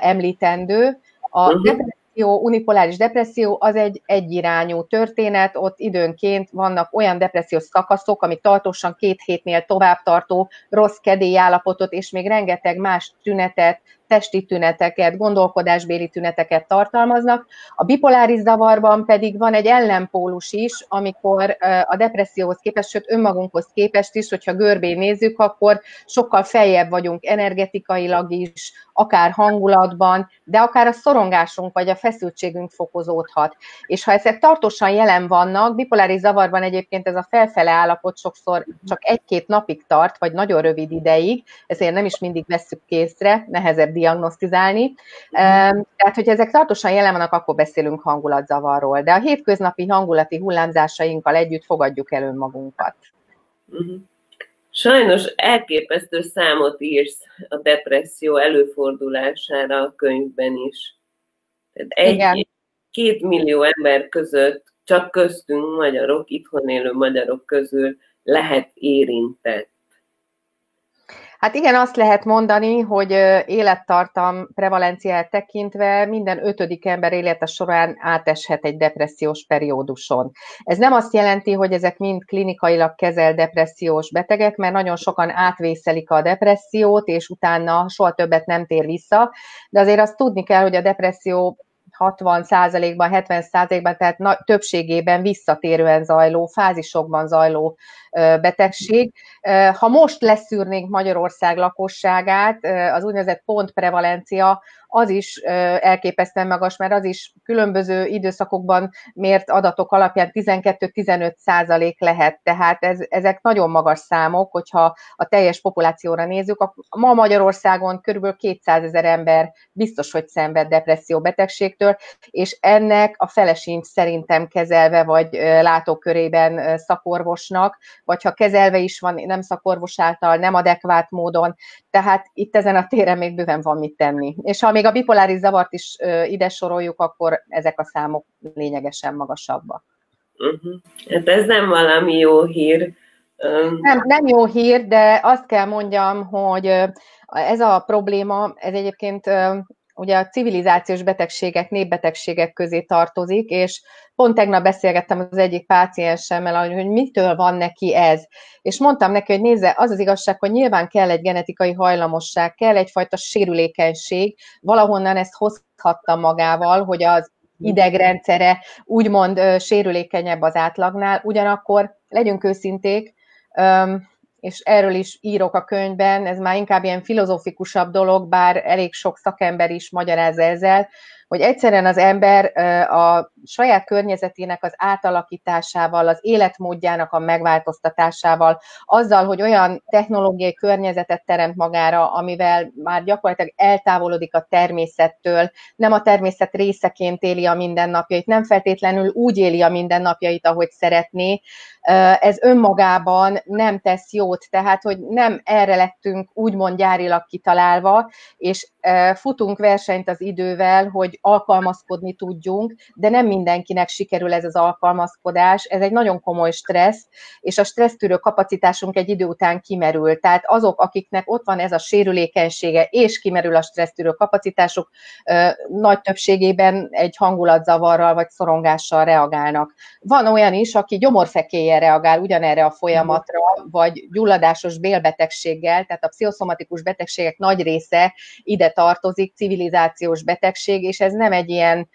említendő. A uh-huh. depresszió depresszió, unipoláris depresszió az egy egyirányú történet, ott időnként vannak olyan depressziós szakaszok, amik tartósan két hétnél tovább tartó rossz kedélyállapotot, és még rengeteg más tünetet, testi tüneteket, gondolkodásbéli tüneteket tartalmaznak. A bipoláris zavarban pedig van egy ellenpólus is, amikor a depresszióhoz képest, sőt önmagunkhoz képest is, hogyha görbén nézzük, akkor sokkal feljebb vagyunk energetikailag is, akár hangulatban, de akár a szorongásunk vagy a feszültségünk fokozódhat. És ha ezek tartósan jelen vannak, bipoláris zavarban egyébként ez a felfele állapot sokszor csak egy-két napig tart, vagy nagyon rövid ideig, ezért nem is mindig vesszük készre, nehezebb diagnosztizálni. Tehát, hogy ezek tartósan jelen vannak, akkor beszélünk hangulatzavarról. De a hétköznapi hangulati hullámzásainkkal együtt fogadjuk el önmagunkat. Mhm. Sajnos elképesztő számot írsz a depresszió előfordulására a könyvben is. Tehát egy, Igen. két millió ember között, csak köztünk magyarok, itthon élő magyarok közül lehet érintett. Hát igen, azt lehet mondani, hogy élettartam prevalenciát tekintve minden ötödik ember élete során áteshet egy depressziós perióduson. Ez nem azt jelenti, hogy ezek mind klinikailag kezel depressziós betegek, mert nagyon sokan átvészelik a depressziót, és utána soha többet nem tér vissza, de azért azt tudni kell, hogy a depresszió 60%-ban, 70%-ban, tehát na, többségében visszatérően zajló, fázisokban zajló betegség. Ha most leszűrnénk Magyarország lakosságát, az úgynevezett pontprevalencia az is elképesztően magas, mert az is különböző időszakokban mért adatok alapján 12-15 százalék lehet, tehát ez, ezek nagyon magas számok, hogyha a teljes populációra nézzük. Ma Magyarországon körülbelül 200 ezer ember biztos, hogy szenved depresszió betegségtől, és ennek a felesint szerintem kezelve, vagy látókörében szakorvosnak, vagy ha kezelve is van nem szakorvos által, nem adekvát módon, tehát itt ezen a téren még bőven van mit tenni. És ha még a bipoláris zavart is ide soroljuk, akkor ezek a számok lényegesen magasabbak. Uh-huh. Hát ez nem valami jó hír. Nem, nem jó hír, de azt kell mondjam, hogy ez a probléma, ez egyébként ugye a civilizációs betegségek, népbetegségek közé tartozik, és pont tegnap beszélgettem az egyik páciensemmel, hogy mitől van neki ez. És mondtam neki, hogy nézze, az az igazság, hogy nyilván kell egy genetikai hajlamosság, kell egyfajta sérülékenység, valahonnan ezt hozhatta magával, hogy az idegrendszere úgymond sérülékenyebb az átlagnál, ugyanakkor legyünk őszinték, és erről is írok a könyvben, ez már inkább ilyen filozofikusabb dolog, bár elég sok szakember is magyaráz ezzel, hogy egyszerűen az ember a saját környezetének az átalakításával, az életmódjának a megváltoztatásával, azzal, hogy olyan technológiai környezetet teremt magára, amivel már gyakorlatilag eltávolodik a természettől, nem a természet részeként éli a mindennapjait, nem feltétlenül úgy éli a mindennapjait, ahogy szeretné, ez önmagában nem tesz jót, tehát hogy nem erre lettünk úgymond gyárilag kitalálva, és futunk versenyt az idővel, hogy alkalmazkodni tudjunk, de nem mindenkinek sikerül ez az alkalmazkodás, ez egy nagyon komoly stressz, és a stressztűrő kapacitásunk egy idő után kimerül. Tehát azok, akiknek ott van ez a sérülékenysége, és kimerül a stressztűrő kapacitásuk, nagy többségében egy hangulatzavarral vagy szorongással reagálnak. Van olyan is, aki gyomorfekélye reagál ugyanerre a folyamatra, vagy gyulladásos bélbetegséggel, tehát a pszichoszomatikus betegségek nagy része ide tartozik, civilizációs betegség, és ez nem egy ilyen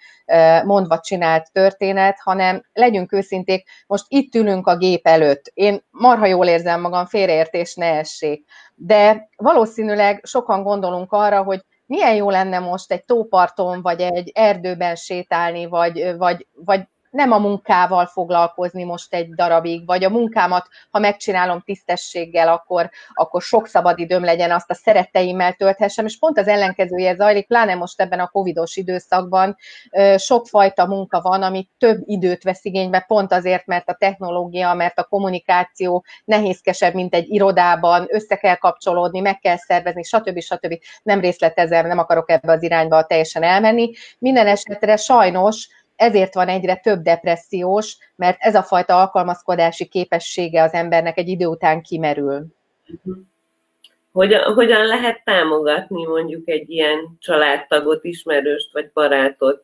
mondva csinált történet, hanem legyünk őszinték, most itt ülünk a gép előtt. Én marha jól érzem magam, félreértés ne essék. De valószínűleg sokan gondolunk arra, hogy milyen jó lenne most egy tóparton, vagy egy erdőben sétálni, vagy, vagy, vagy nem a munkával foglalkozni most egy darabig, vagy a munkámat, ha megcsinálom tisztességgel, akkor, akkor sok szabad időm legyen, azt a szeretteimmel tölthessem, és pont az ellenkezője zajlik, pláne most ebben a covidos időszakban sokfajta munka van, ami több időt vesz igénybe, pont azért, mert a technológia, mert a kommunikáció nehézkesebb, mint egy irodában, össze kell kapcsolódni, meg kell szervezni, stb. stb. Nem részletezem, nem akarok ebbe az irányba teljesen elmenni. Minden esetre sajnos ezért van egyre több depressziós, mert ez a fajta alkalmazkodási képessége az embernek egy idő után kimerül. Hogyan, hogyan lehet támogatni mondjuk egy ilyen családtagot, ismerőst vagy barátot,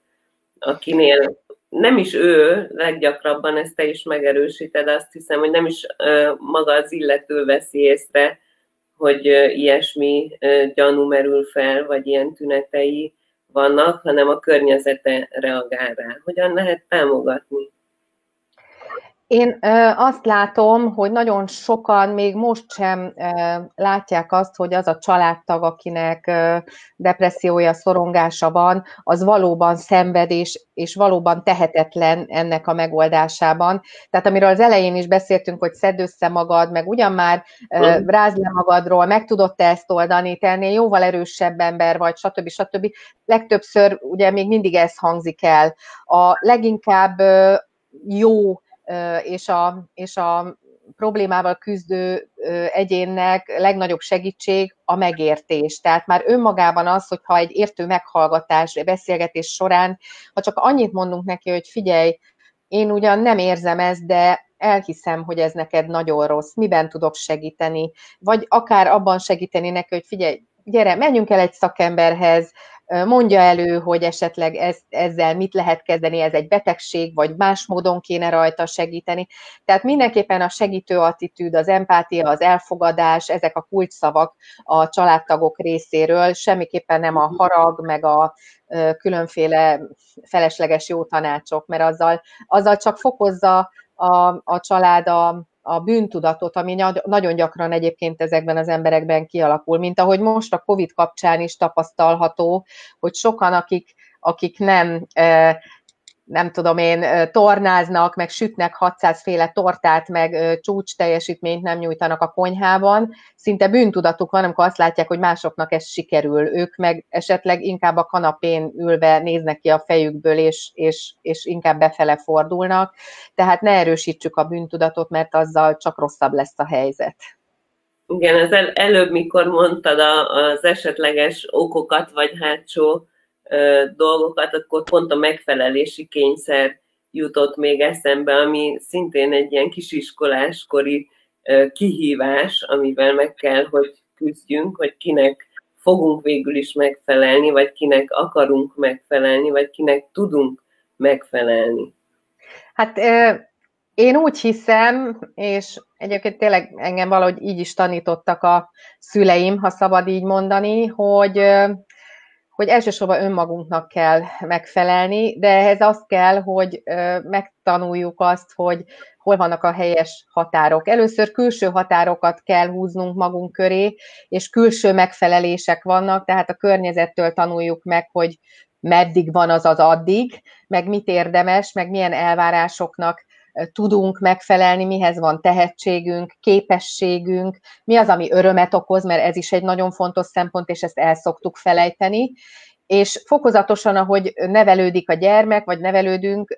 akinél nem is ő, leggyakrabban ezt te is megerősíted, azt hiszem, hogy nem is maga az illető veszi észre, hogy ilyesmi gyanú merül fel, vagy ilyen tünetei vannak, hanem a környezete reagál rá. Hogyan lehet támogatni? Én azt látom, hogy nagyon sokan még most sem látják azt, hogy az a családtag, akinek depressziója, szorongása van, az valóban szenved és, és valóban tehetetlen ennek a megoldásában. Tehát amiről az elején is beszéltünk, hogy szedd össze magad, meg ugyan már rázd le magadról, meg tudod te ezt oldani, te ennél jóval erősebb ember vagy, stb. stb. Legtöbbször ugye még mindig ez hangzik el. A leginkább jó és a, és a problémával küzdő egyénnek legnagyobb segítség a megértés. Tehát már önmagában az, hogyha egy értő meghallgatás, beszélgetés során, ha csak annyit mondunk neki, hogy figyelj, én ugyan nem érzem ezt, de elhiszem, hogy ez neked nagyon rossz, miben tudok segíteni, vagy akár abban segíteni neki, hogy figyelj, gyere, menjünk el egy szakemberhez, mondja elő, hogy esetleg ez, ezzel mit lehet kezdeni, ez egy betegség, vagy más módon kéne rajta segíteni. Tehát mindenképpen a segítő attitűd, az empátia, az elfogadás, ezek a kulcsszavak a családtagok részéről, semmiképpen nem a harag, meg a különféle felesleges jó tanácsok, mert azzal, azzal csak fokozza a, a család a, a bűntudatot, ami nagyon gyakran egyébként ezekben az emberekben kialakul, mint ahogy most a COVID kapcsán is tapasztalható, hogy sokan, akik, akik nem nem tudom én, tornáznak, meg sütnek 600 féle tortát, meg csúcs teljesítményt nem nyújtanak a konyhában, szinte bűntudatuk van, amikor azt látják, hogy másoknak ez sikerül. Ők meg esetleg inkább a kanapén ülve néznek ki a fejükből, és, és, és inkább befele fordulnak. Tehát ne erősítsük a bűntudatot, mert azzal csak rosszabb lesz a helyzet. Igen, az el, előbb, mikor mondtad a, az esetleges okokat, vagy hátsó dolgokat, akkor pont a megfelelési kényszer jutott még eszembe, ami szintén egy ilyen kisiskoláskori kihívás, amivel meg kell, hogy küzdjünk, hogy kinek fogunk végül is megfelelni, vagy kinek akarunk megfelelni, vagy kinek tudunk megfelelni. Hát én úgy hiszem, és egyébként tényleg engem valahogy így is tanítottak a szüleim, ha szabad így mondani, hogy hogy elsősorban önmagunknak kell megfelelni, de ehhez az kell, hogy megtanuljuk azt, hogy hol vannak a helyes határok. Először külső határokat kell húznunk magunk köré, és külső megfelelések vannak, tehát a környezettől tanuljuk meg, hogy meddig van az az addig, meg mit érdemes, meg milyen elvárásoknak tudunk megfelelni, mihez van tehetségünk, képességünk, mi az, ami örömet okoz, mert ez is egy nagyon fontos szempont, és ezt el szoktuk felejteni, és fokozatosan, ahogy nevelődik a gyermek, vagy nevelődünk,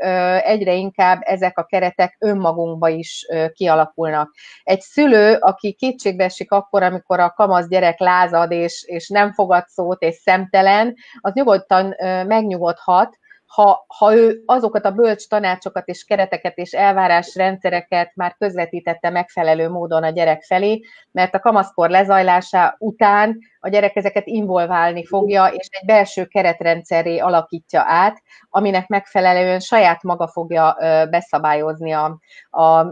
egyre inkább ezek a keretek önmagunkba is kialakulnak. Egy szülő, aki kétségbe esik akkor, amikor a kamasz gyerek lázad, és, és nem fogad szót, és szemtelen, az nyugodtan megnyugodhat, ha, ha ő azokat a bölcs tanácsokat és kereteket és elvárásrendszereket már közvetítette megfelelő módon a gyerek felé, mert a kamaszkor lezajlása után a gyerek ezeket involválni fogja, és egy belső keretrendszerré alakítja át, aminek megfelelően saját maga fogja beszabályozni a, a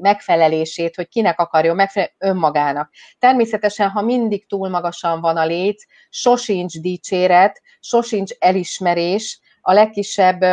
megfelelését, hogy kinek akarjon megfelelni önmagának. Természetesen, ha mindig túl magasan van a léc, sosincs dicséret, sosincs elismerés, a legkisebb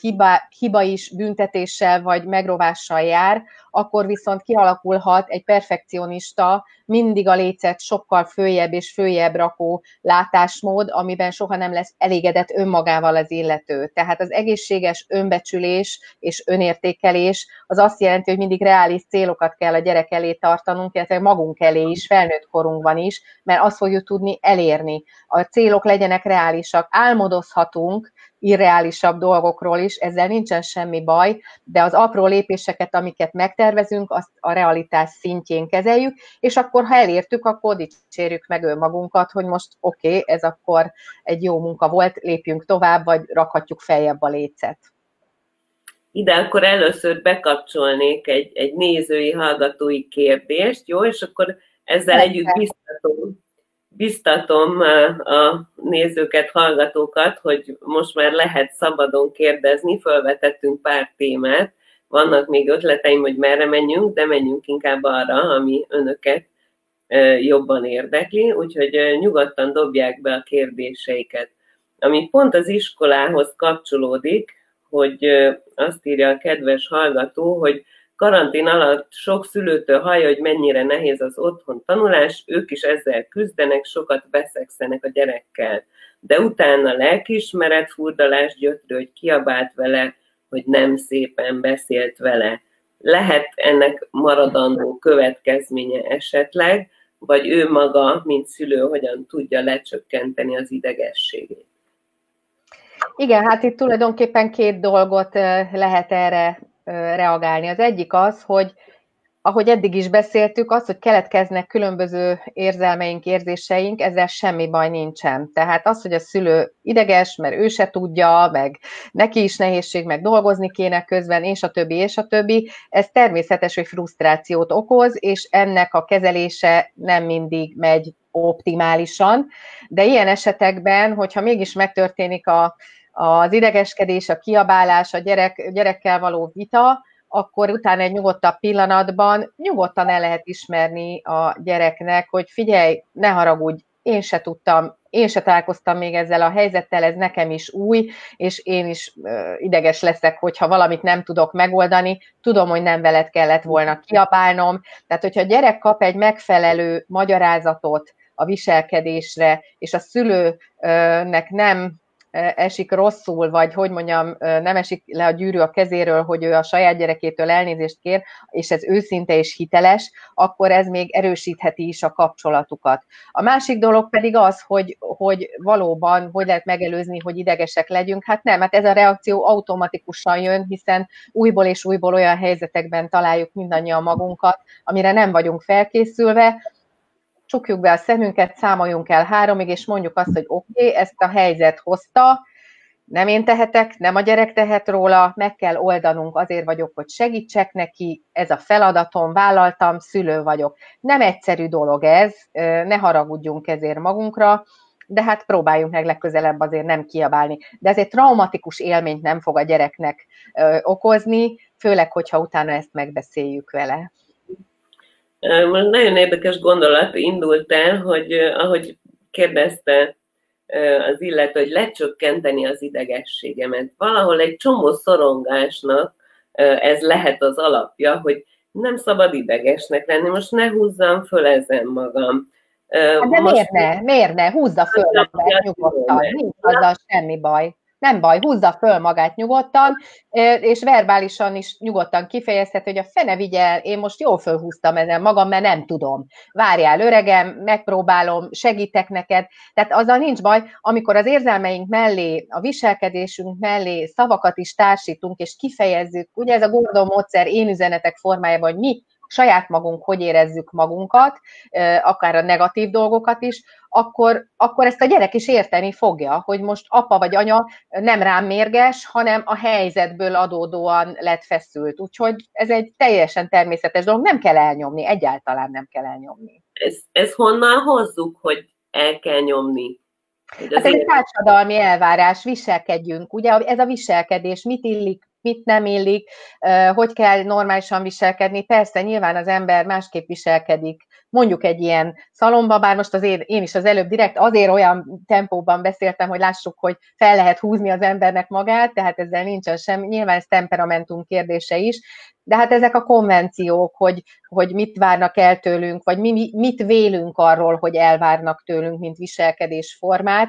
hiba, hiba is büntetéssel vagy megrovással jár, akkor viszont kialakulhat egy perfekcionista, mindig a lécet sokkal följebb és följebb rakó látásmód, amiben soha nem lesz elégedett önmagával az illető. Tehát az egészséges önbecsülés és önértékelés az azt jelenti, hogy mindig reális célokat kell a gyerek elé tartanunk, illetve magunk elé is, felnőtt korunkban is, mert azt fogjuk tudni elérni. A célok legyenek reálisak. Álmodozhatunk, irreálisabb dolgokról is, ezzel nincsen semmi baj, de az apró lépéseket, amiket megtervezünk, azt a realitás szintjén kezeljük, és akkor, ha elértük, akkor dicsérjük meg önmagunkat, hogy most oké, okay, ez akkor egy jó munka volt, lépjünk tovább, vagy rakhatjuk feljebb a lécet. Ide akkor először bekapcsolnék egy, egy nézői, hallgatói kérdést, jó? És akkor ezzel együtt biztatom biztatom a nézőket, hallgatókat, hogy most már lehet szabadon kérdezni, felvetettünk pár témát, vannak még ötleteim, hogy merre menjünk, de menjünk inkább arra, ami önöket jobban érdekli, úgyhogy nyugodtan dobják be a kérdéseiket. Ami pont az iskolához kapcsolódik, hogy azt írja a kedves hallgató, hogy karantén alatt sok szülőtől hallja, hogy mennyire nehéz az otthon tanulás, ők is ezzel küzdenek, sokat beszegszenek a gyerekkel. De utána lelkiismeret furdalás gyötrő, hogy kiabált vele, hogy nem szépen beszélt vele. Lehet ennek maradandó következménye esetleg, vagy ő maga, mint szülő, hogyan tudja lecsökkenteni az idegességét. Igen, hát itt tulajdonképpen két dolgot eh, lehet erre reagálni. Az egyik az, hogy ahogy eddig is beszéltük, az, hogy keletkeznek különböző érzelmeink, érzéseink, ezzel semmi baj nincsen. Tehát az, hogy a szülő ideges, mert ő se tudja, meg neki is nehézség, meg dolgozni kéne közben, és a többi, és a többi, ez természetes, hogy frusztrációt okoz, és ennek a kezelése nem mindig megy optimálisan, de ilyen esetekben, hogyha mégis megtörténik a, az idegeskedés, a kiabálás, a gyerek, gyerekkel való vita, akkor utána egy nyugodtabb pillanatban nyugodtan el lehet ismerni a gyereknek, hogy figyelj, ne haragudj, én se tudtam, én se találkoztam még ezzel a helyzettel, ez nekem is új, és én is ideges leszek, hogyha valamit nem tudok megoldani, tudom, hogy nem veled kellett volna kiabálnom. Tehát, hogyha a gyerek kap egy megfelelő magyarázatot a viselkedésre, és a szülőnek nem esik rosszul, vagy hogy mondjam, nem esik le a gyűrű a kezéről, hogy ő a saját gyerekétől elnézést kér, és ez őszinte és hiteles, akkor ez még erősítheti is a kapcsolatukat. A másik dolog pedig az, hogy, hogy valóban hogy lehet megelőzni, hogy idegesek legyünk. Hát nem, hát ez a reakció automatikusan jön, hiszen újból és újból olyan helyzetekben találjuk mindannyian magunkat, amire nem vagyunk felkészülve, csukjuk be a szemünket, számoljunk el háromig, és mondjuk azt, hogy oké, okay, ezt a helyzet hozta, nem én tehetek, nem a gyerek tehet róla, meg kell oldanunk, azért vagyok, hogy segítsek neki, ez a feladatom, vállaltam, szülő vagyok. Nem egyszerű dolog ez, ne haragudjunk ezért magunkra, de hát próbáljunk meg legközelebb azért nem kiabálni. De ez egy traumatikus élményt nem fog a gyereknek okozni, főleg, hogyha utána ezt megbeszéljük vele. Most nagyon érdekes gondolat indult el, hogy ahogy kérdezte az illető, hogy lecsökkenteni az idegességemet. Valahol egy csomó szorongásnak ez lehet az alapja, hogy nem szabad idegesnek lenni, most ne húzzam föl ezen magam. Hát de Most... miért ne? Miért ne? Húzza föl magát nyugodtan. Nincs azzal semmi baj. Nem baj, húzza föl magát nyugodtan, és verbálisan is nyugodtan kifejezhet, hogy a fene vigyel, én most jól fölhúztam ezen magam, mert nem tudom. Várjál, öregem, megpróbálom, segítek neked. Tehát azzal nincs baj, amikor az érzelmeink mellé, a viselkedésünk mellé szavakat is társítunk, és kifejezzük, ugye ez a Gordon módszer én üzenetek formájában, hogy mi saját magunk hogy érezzük magunkat, akár a negatív dolgokat is, akkor, akkor ezt a gyerek is érteni fogja, hogy most apa vagy anya nem rám mérges, hanem a helyzetből adódóan lett feszült. Úgyhogy ez egy teljesen természetes dolog, nem kell elnyomni, egyáltalán nem kell elnyomni. Ez, ez honnan hozzuk, hogy el kell nyomni? Hát ez egy társadalmi elvárás, viselkedjünk. Ugye ez a viselkedés, mit illik mit nem illik, hogy kell normálisan viselkedni. Persze, nyilván az ember másképp viselkedik, mondjuk egy ilyen szalomba, bár most azért én is az előbb direkt azért olyan tempóban beszéltem, hogy lássuk, hogy fel lehet húzni az embernek magát, tehát ezzel nincsen sem, nyilván ez temperamentum kérdése is, de hát ezek a konvenciók, hogy, hogy mit várnak el tőlünk, vagy mi, mit vélünk arról, hogy elvárnak tőlünk, mint viselkedésformát.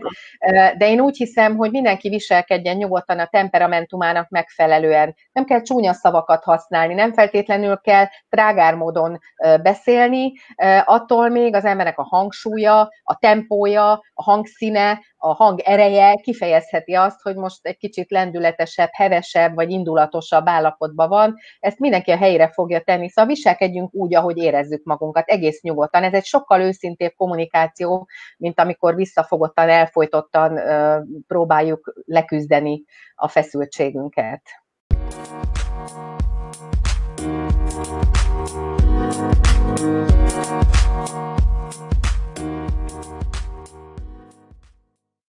De én úgy hiszem, hogy mindenki viselkedjen nyugodtan a temperamentumának megfelelően. Nem kell csúnya szavakat használni, nem feltétlenül kell trágár módon beszélni, attól még az embernek a hangsúlya, a tempója, a hangszíne, a hang ereje kifejezheti azt, hogy most egy kicsit lendületesebb, hevesebb vagy indulatosabb állapotban van. Ezt mindenki a helyére fogja tenni, szóval viselkedjünk úgy, ahogy érezzük magunkat, egész nyugodtan. Ez egy sokkal őszintébb kommunikáció, mint amikor visszafogottan, elfolytottan próbáljuk leküzdeni a feszültségünket.